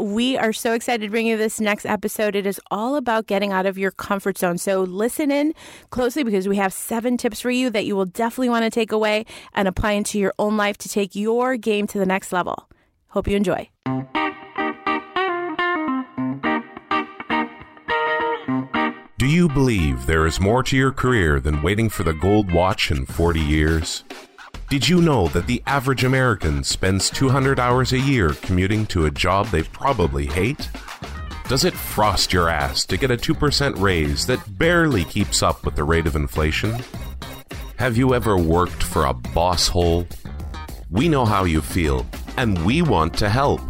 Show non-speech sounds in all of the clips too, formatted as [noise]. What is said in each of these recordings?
we are so excited to bring you this next episode. It is all about getting out of your comfort zone. So listen in closely because we have seven tips for you that you will definitely want to take away and apply into your own life to take your game to the next level. Hope you enjoy. Do you believe there is more to your career than waiting for the gold watch in 40 years? Did you know that the average American spends 200 hours a year commuting to a job they probably hate? Does it frost your ass to get a 2% raise that barely keeps up with the rate of inflation? Have you ever worked for a boss hole? We know how you feel, and we want to help.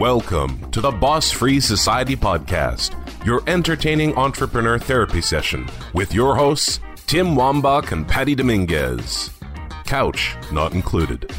Welcome to the Boss Free Society Podcast, your entertaining entrepreneur therapy session with your hosts, Tim Wambach and Patty Dominguez. Couch not included.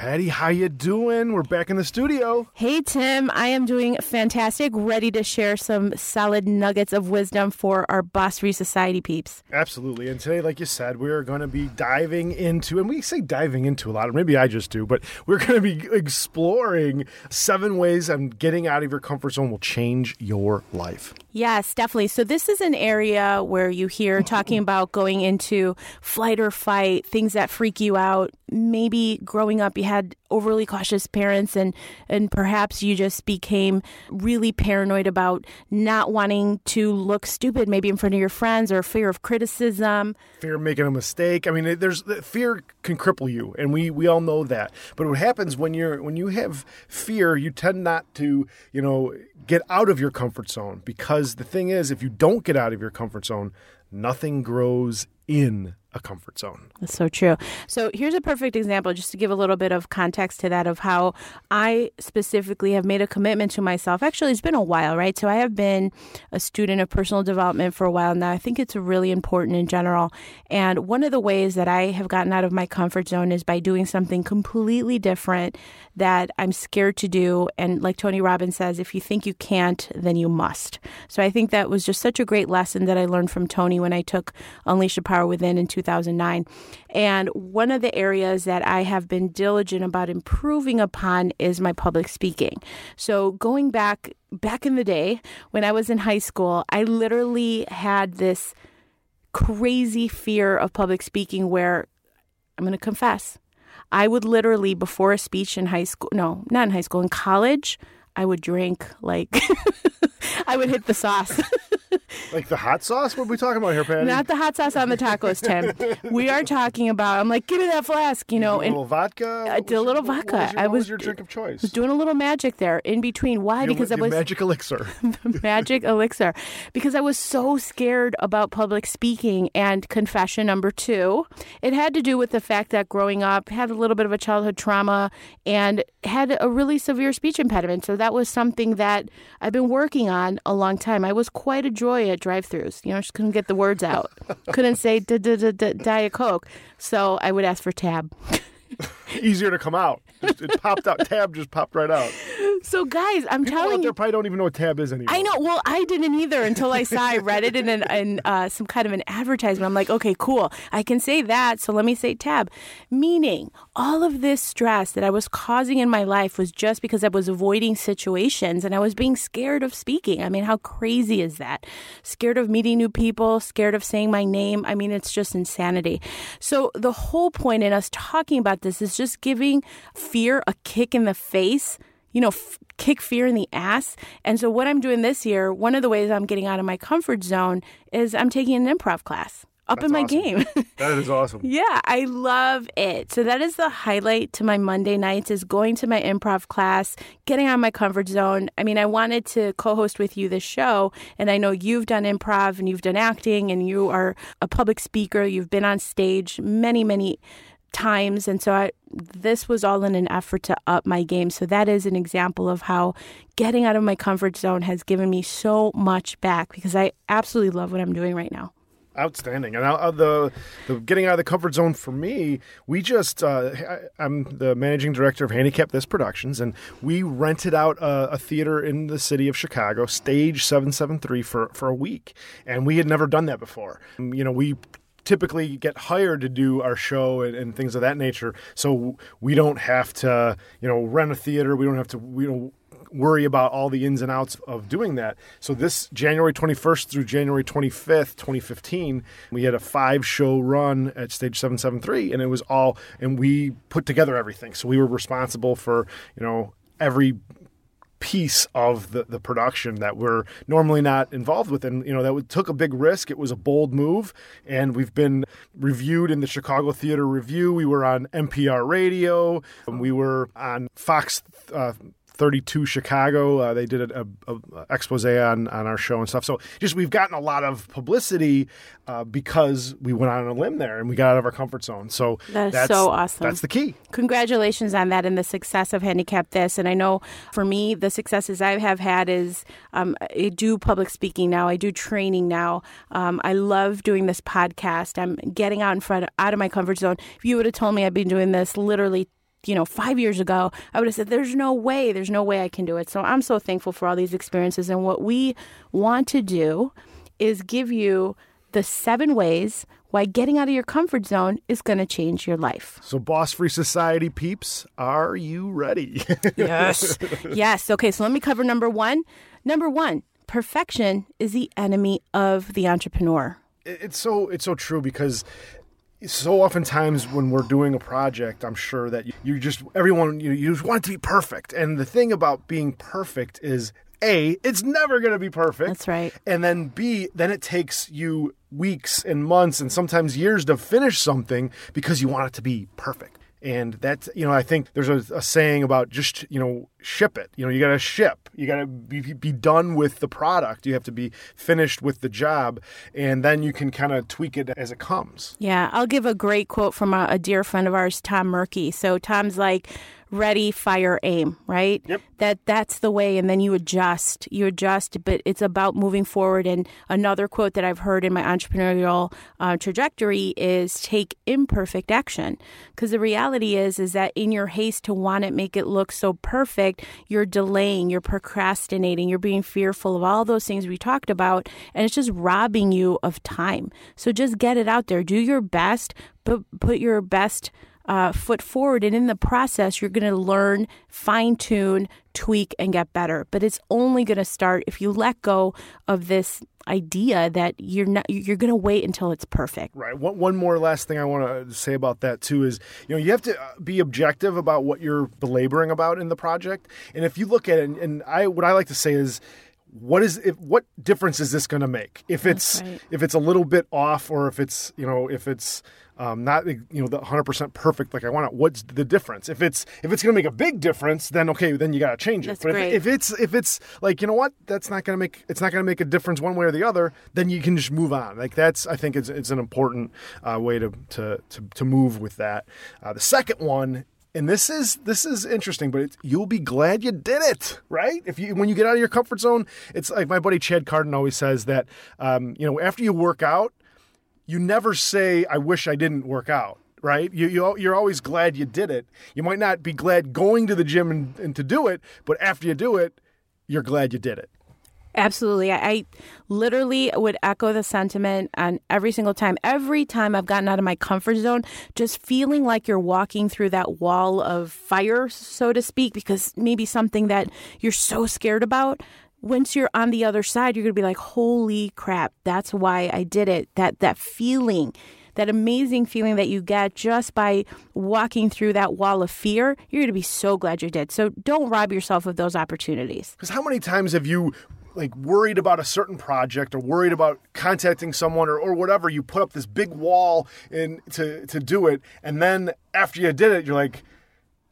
Patty, how you doing? We're back in the studio. Hey, Tim. I am doing fantastic. Ready to share some solid nuggets of wisdom for our Boss Free Society peeps. Absolutely. And today, like you said, we're going to be diving into, and we say diving into a lot, or maybe I just do, but we're going to be exploring seven ways and getting out of your comfort zone will change your life. Yes, definitely. So this is an area where you hear [laughs] talking about going into flight or fight, things that freak you out. Maybe growing up you had overly cautious parents and and perhaps you just became really paranoid about not wanting to look stupid maybe in front of your friends or fear of criticism. Fear of making a mistake. I mean there's fear can cripple you and we we all know that. But what happens when you're when you have fear you tend not to you know get out of your comfort zone. Because the thing is if you don't get out of your comfort zone nothing grows in a comfort zone. That's so true. So here's a perfect example, just to give a little bit of context to that, of how I specifically have made a commitment to myself. Actually, it's been a while, right? So I have been a student of personal development for a while now. I think it's really important in general. And one of the ways that I have gotten out of my comfort zone is by doing something completely different that I'm scared to do. And like Tony Robbins says, if you think you can't, then you must. So I think that was just such a great lesson that I learned from Tony when I took Unleash the Power Within in 2009. And one of the areas that I have been diligent about improving upon is my public speaking. So going back back in the day when I was in high school, I literally had this crazy fear of public speaking where I'm going to confess. I would literally before a speech in high school, no, not in high school, in college, I would drink like [laughs] I would hit the sauce. [laughs] [laughs] like the hot sauce? What are we talking about here, Patty? Not the hot sauce on the tacos, Tim. [laughs] we are talking about. I'm like, give me that flask, you know. a little vodka. I did a little your, vodka. What was, your, I was, was your drink of choice. Was doing a little magic there in between. Why? Your, because I was the magic elixir. [laughs] magic elixir. Because I was so scared about public speaking. And confession number two, it had to do with the fact that growing up had a little bit of a childhood trauma and had a really severe speech impediment. So that was something that I've been working on a long time. I was quite a joy at drive-throughs. You know, she couldn't get the words out. couldn't say Diet Coke. So I would ask for tab. [laughs] Easier to come out. It popped out. Tab just popped right out. So, guys, I'm People telling out there you. probably don't even know what tab is anymore. I know. Well, I didn't either until I saw I read it in, an, in uh, some kind of an advertisement. I'm like, okay, cool. I can say that. So let me say tab. Meaning, all of this stress that I was causing in my life was just because I was avoiding situations and I was being scared of speaking. I mean, how crazy is that? Scared of meeting new people, scared of saying my name. I mean, it's just insanity. So, the whole point in us talking about this is just giving fear a kick in the face you know, f- kick fear in the ass. And so, what I'm doing this year, one of the ways I'm getting out of my comfort zone is I'm taking an improv class. Up That's in my awesome. game. [laughs] That is awesome. yeah, I love it. So that is the highlight to my Monday nights is going to my improv class, getting out of my comfort zone. I mean, I wanted to co-host with you this show, and I know you've done improv and you've done acting and you are a public speaker. You've been on stage many, many times and so I this was all in an effort to up my game so that is an example of how getting out of my comfort zone has given me so much back because I absolutely love what I'm doing right now Outstanding. And uh, the, the getting out of the comfort zone for me, we just, uh, I, I'm the managing director of Handicap This Productions, and we rented out a, a, theater in the city of Chicago, Stage 773, for, for a week. And we had never done that before. You know, we typically get hired to do our show and, and things of that nature. So we don't have to, you know, rent a theater. We don't have to, we don't worry about all the ins and outs of doing that. So this January 21st through January 25th, 2015, we had a five show run at Stage 773 and it was all and we put together everything. So we were responsible for, you know, every piece of the, the production that we're normally not involved with. And, you know, that took a big risk. It was a bold move. And we've been reviewed in the Chicago Theater Review. We were on NPR radio. We were on Fox uh, 32 Chicago. Uh, they did a, a, a, expose on, on our show and stuff. So just we've gotten a lot of publicity uh, because we went on a limb there and we got out of our comfort zone. So that is that's, so awesome. That's the key. Congratulations on that and the success of Handicap This. And I know for me, the successes I have had is um, I do public speaking now. I do training now. Um, I love doing this podcast. I'm getting out in front, out of my comfort zone. If you would have told me I'd been doing this literally you know, five years ago, I would have said, there's no way, there's no way I can do it. So I'm so thankful for all these experiences. And what we want to do is give you the seven ways why getting out of your comfort zone is going to change your life. So, Boss Free Society peeps, are you ready? [laughs] yes. Yes. Okay. So, let me cover number one. Number one, perfection is the enemy of the entrepreneur. It's so it's so true because so oftentimes when we're doing a project, I'm sure that you just everyone you, you just want it to be perfect. And the thing about being perfect is a, it's never going to be perfect. That's right. And then B, then it takes you weeks and months and sometimes years to finish something because you want it to be perfect. And that's, you know, I think there's a, a saying about just, you know, ship it. You know, you got to ship. You got to be, be done with the product. You have to be finished with the job. And then you can kind of tweak it as it comes. Yeah. I'll give a great quote from a, a dear friend of ours, Tom Murky. So Tom's like, ready fire aim right yep. that that's the way and then you adjust you adjust but it's about moving forward and another quote that i've heard in my entrepreneurial uh, trajectory is take imperfect action because the reality is is that in your haste to want it make it look so perfect you're delaying you're procrastinating you're being fearful of all those things we talked about and it's just robbing you of time so just get it out there do your best but put your best uh, foot forward. And in the process, you're going to learn, fine tune, tweak, and get better. But it's only going to start if you let go of this idea that you're not you're going to wait until it's perfect. Right. One, one more last thing I want to say about that too is you know you have to uh, be objective about what you're belaboring about in the project. And if you look at it, and, and I what I like to say is what is if what difference is this going to make if it's right. if it's a little bit off or if it's you know if it's um, not you know the 100% perfect like I want it. What's the difference? If it's if it's going to make a big difference, then okay, then you got to change it. That's but great. If, if it's if it's like you know what, that's not going to make it's not going to make a difference one way or the other. Then you can just move on. Like that's I think it's it's an important uh, way to, to to to move with that. Uh, the second one and this is this is interesting, but you'll be glad you did it, right? If you when you get out of your comfort zone, it's like my buddy Chad Carden always says that um, you know after you work out, you never say, I wish I didn't work out right? You, you you're always glad you did it. You might not be glad going to the gym and, and, to do it, but after you do it, you're glad you did it. Absolutely. I, I literally would echo the sentiment on every single time. Every time I've gotten out of my comfort zone, just feeling like you're walking through that wall of fire, so to speak, because maybe something that you're so scared about once you're on the other side, you're going to be like, holy crap, that's why I did it. That, that feeling, that amazing feeling that you get just by walking through that wall of fear, you're going to be so glad you did. So don't rob yourself of those opportunities. Because how many times have you like worried about a certain project or worried about contacting someone or, or whatever you put up this big wall in to to do it and then after you did it you're like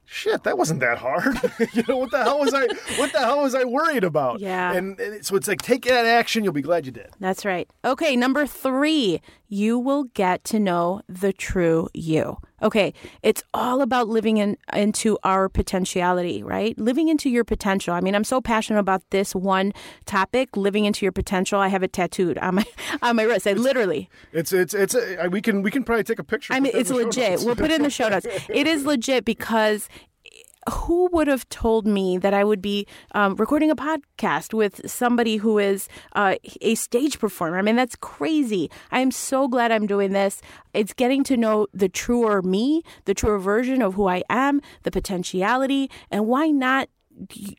shit, that wasn't that hard. [laughs] you know, what the hell was I what the hell was I worried about? Yeah. And, and, so it's like take that action, you'll be glad you did. That's right. Okay, number 3, you will get to know the true you. Okay, it's all about living in into our potentiality, right? Living into your potential. I mean, I'm so passionate about this one topic, living into your potential. I have it tattooed on my [laughs] on my wrist. I literally. It's it's it's a, we can we can probably take a picture. I mean, it's legit. We'll put it in the show notes. [laughs] It is legit because who would have told me that I would be um, recording a podcast with somebody who is uh, a stage performer? I mean, that's crazy. I am so glad I'm doing this. It's getting to know the truer me, the truer version of who I am, the potentiality, and why not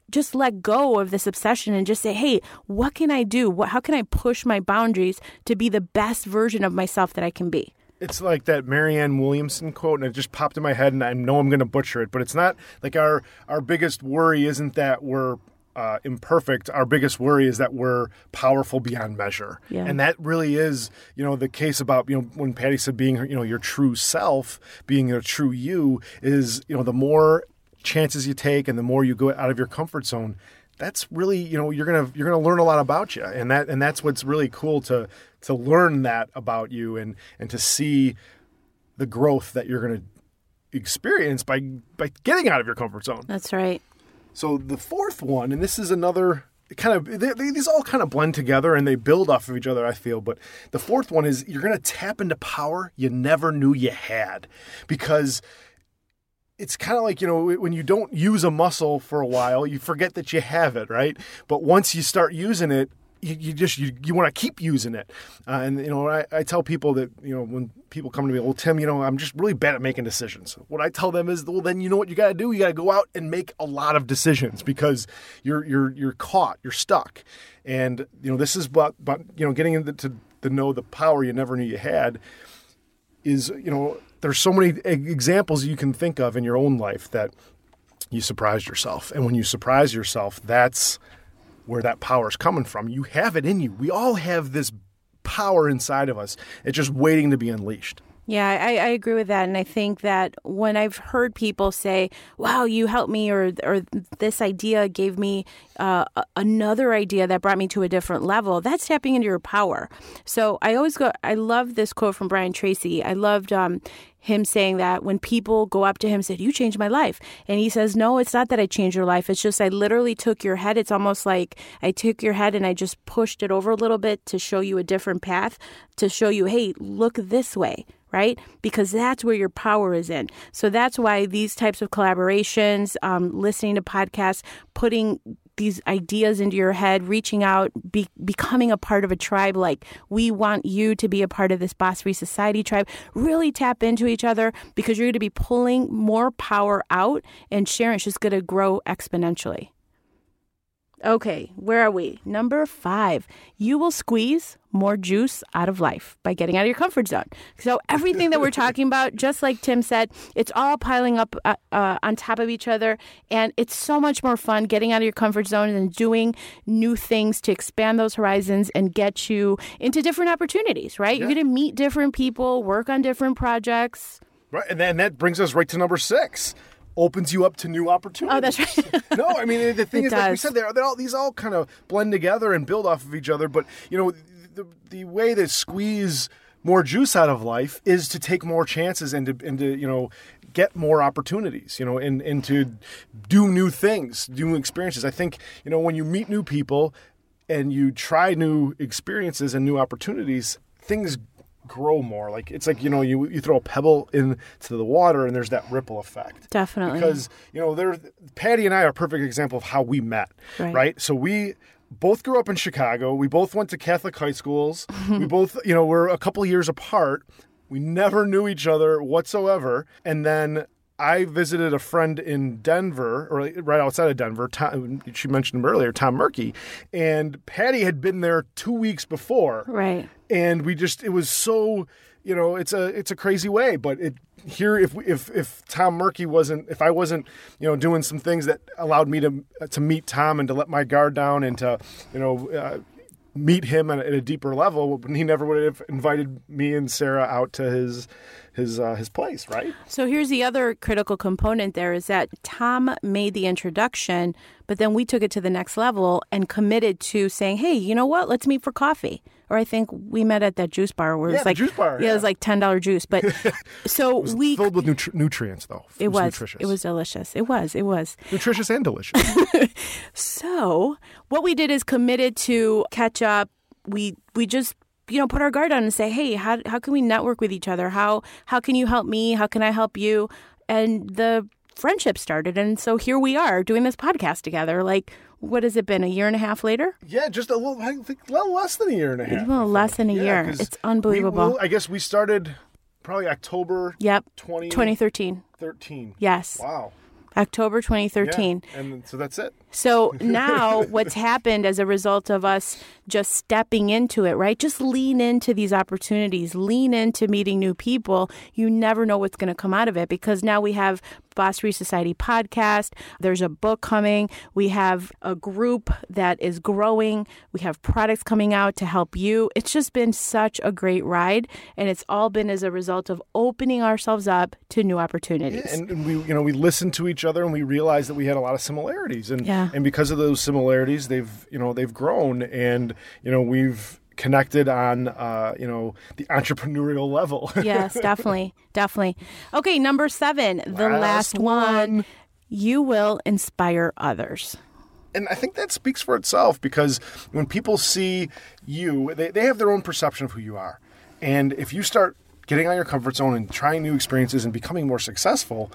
just let go of this obsession and just say, hey, what can I do? What, how can I push my boundaries to be the best version of myself that I can be? It's like that Marianne Williamson quote, and it just popped in my head, and I know I'm going to butcher it, but it's not like our our biggest worry isn't that we're uh, imperfect. Our biggest worry is that we're powerful beyond measure, Yeah. and that really is, you know, the case about you know when Patty said being you know your true self, being a true you is you know the more chances you take and the more you go out of your comfort zone that's really you know you're gonna you're gonna learn a lot about you and that and that's what's really cool to to learn that about you and and to see the growth that you're gonna experience by by getting out of your comfort zone That's right. so the fourth one and this is another kind of they, they, these all kind of blend together and they build off of each other i feel but the fourth one is you're gonna tap into power you never knew you had because it's kind of like you know when you don't use a muscle for a while you forget that you have it right but once you start using it you, you just you, you want to keep using it. Uh, and you know I, I tell people that you know when people come to me well tim you know i'm just really bad at making decisions. What i tell them is well then you know what you got to do? You got to go out and make a lot of decisions because you're you're you're caught you're stuck. And you know this is about, about you know getting into to, to know the power you never knew you had is you know there's so many examples you can think of in your own life that you surprised yourself. And when you surprise yourself that's where that power is coming from you have it in you we all have this power inside of us it's just waiting to be unleashed Yeah, I, I agree with that, and I think that when I've heard people say, "Wow, you helped me," or or this idea gave me uh, another idea that brought me to a different level, that's tapping into your power. So I always go. I love this quote from Brian Tracy. I loved um, him saying that when people go up to him and said, "You changed my life," and he says, "No, it's not that I changed your life. It's just I literally took your head. It's almost like I took your head and I just pushed it over a little bit to show you a different path, to show you, hey, look this way." right? Because that's where your power is in. So that's why these types of collaborations, um, listening to podcasts, putting these ideas into your head, reaching out, be, becoming a part of a tribe like we want you to be a part of this Boss Free Society tribe. Really tap into each other because you're going to be pulling more power out and sharing. It's just going to grow exponentially. Okay, where are we? Number five, you will squeeze more juice out of life by getting out of your comfort zone. So, everything that we're [laughs] talking about, just like Tim said, it's all piling up uh, uh, on top of each other. And it's so much more fun getting out of your comfort zone and doing new things to expand those horizons and get you into different opportunities, right? You're going to meet different people, work on different projects. right and then that brings us right to number six opens you up to new opportunities Oh, that's right. [laughs] no, I mean the thing It is, like we said, they're, they're all these all kind of blend together and build off of each other. But you know, the the way to squeeze more juice out of life is to take more chances and to and to you know get more opportunities. You know, and and to do new things, do new experiences. I think you know when you meet new people and you try new experiences and new opportunities, things grow more. Like it's like you know you you throw a pebble into the water and there's that ripple effect. Definitely. because you know there patty and i are a perfect example of how we met Right. right, so we both grew up in chicago. We both went to catholic high schools. [laughs] We both you know we're a couple years apart. We never knew each other whatsoever. And then I visited a friend in Denver, or right outside of Denver. Tom, she mentioned him earlier, Tom Murky, and Patty had been there two weeks before right. and we just it was so you know it's a it's a crazy way but it here if if if Tom Murky wasn't if I wasn't you know doing some things that allowed me to to meet Tom and to let my guard down and to you know uh, meet him at, a deeper level he never would have invited me and Sarah out to his his uh, his place right So here's the other critical component there is that Tom made the introduction, but then we took it to the next level and committed to saying, hey, you know what? Let's meet for coffee. Or I think we met at that juice bar where Yeah, it's the like juice bar, yeah, it was like ten dollar juice. But [laughs] so we filled with nutri- nutrients though it was nutritious it was delicious. It was it was. nutritious and delicious [laughs] So what we did is committed to catch up. We we just you know put our guard on and say, hey, how how can we network with each other? How how can you help me? How can I help you? And the friendship started. And so here we are doing this podcast together. Like, what has it been? A year and a half later? Yeah, just a little, I think, a little less than a year and a half. Well, less than a Yeah, year. It's we- unbelievable. well, I guess we started probably October Yep. 2013. 2013. Yes. Wow. October Yeah, 2013. And so that's it. So now what's happened as a result of us just stepping into it, right? Just lean into these opportunities, lean into meeting new people. You never know what's going to come out of it because now we have Boss Society podcast. There's a book coming. We have a group that is growing. We have products coming out to help you. It's just been such a great ride and it's all been as a result of opening ourselves up to new opportunities. And, and we, you know, we listened to each other and we realized that we had a lot of similarities. And Yeah. And because of those similarities, they've, you know, they've grown and, you know, we've connected on, uh, you know, the entrepreneurial level. [laughs] yes, definitely, definitely. Okay, number seven, the Last last, one. one. You will inspire others. and I think that speaks for itself because when people see you, they, they have their own perception of who you are. And if you start getting out of your comfort zone and trying new experiences and becoming more successful,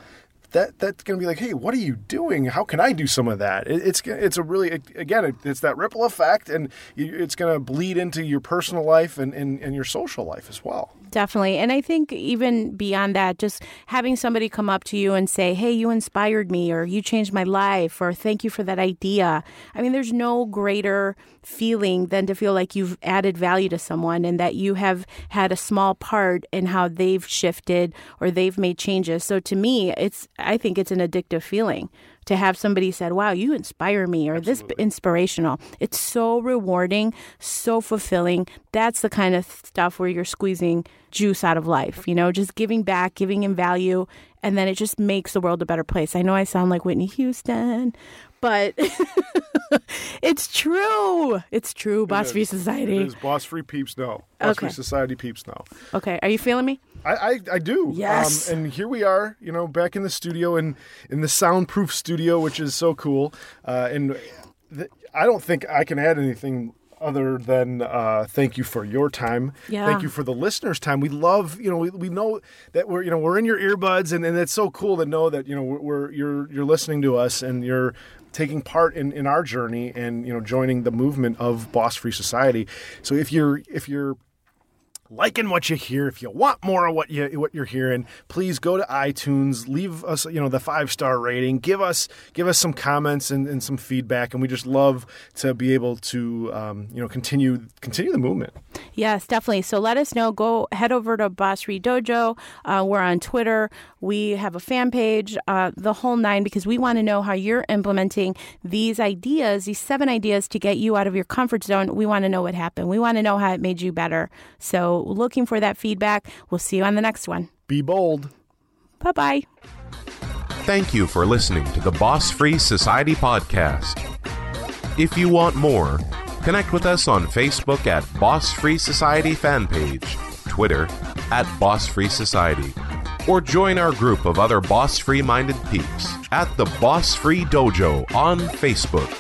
that that's going to be like, hey, what are you doing? How can I do some of that? It, it's it's a really again, it, it's that ripple effect, and it's going to bleed into your personal life and, and, and your social life as well. Definitely. And I think even beyond that, just having somebody come up to you and say, Hey, you inspired me, or you changed my life, or thank you for that idea. I mean, there's no greater feeling than to feel like you've added value to someone and that you have had a small part in how they've shifted or they've made changes. So to me, it's, I think it's an addictive feeling to have somebody said, "Wow, you inspire me," or "This inspirational." It's so rewarding, so fulfilling. That's the kind of stuff where you're squeezing juice out of life. You know, just giving back, giving in value, and then it just makes the world a better place. I know I sound like Whitney Houston, but [laughs] it's true. It's true. Boss Free Society. is boss free peeps no, boss free Okay. society peeps no. Okay, are you feeling me? I, I, I do. Yes. Um, and here we are, you know, back in the studio and in the soundproof studio, which is so cool. Uh, and th- I don't think I can add anything other than uh, thank you for your time. Yeah. Thank you for the listeners' time. We love, you know, we, we know that we're, you know, we're in your earbuds, and, and it's so cool to know that you know we're, we're you're you're listening to us and you're taking part in, in our journey and you know joining the movement of Boss Free Society. So if you're if you're liking what you hear, if you want more of what you what you're hearing, please go to iTunes, leave us you know the five star rating, give us give us some comments and, and some feedback, and we just love to be able to um, you know continue continue the movement. Yes, definitely. So let us know. Go head over to Boss Free Dojo. Uh, we're on Twitter. We have a fan page, uh, the whole nine, because we want to know how you're implementing these ideas, these seven ideas to get you out of your comfort zone. We want to know what happened. We want to know how it made you better. So looking for that feedback. We'll see you on the next one. Be bold. Bye bye. Thank you for listening to the Boss Free Society podcast. If you want more, connect with us on Facebook at Boss Free Society fan page, Twitter at Boss Free Society, or join our group of other boss free minded peeps at the Boss Free Dojo on Facebook.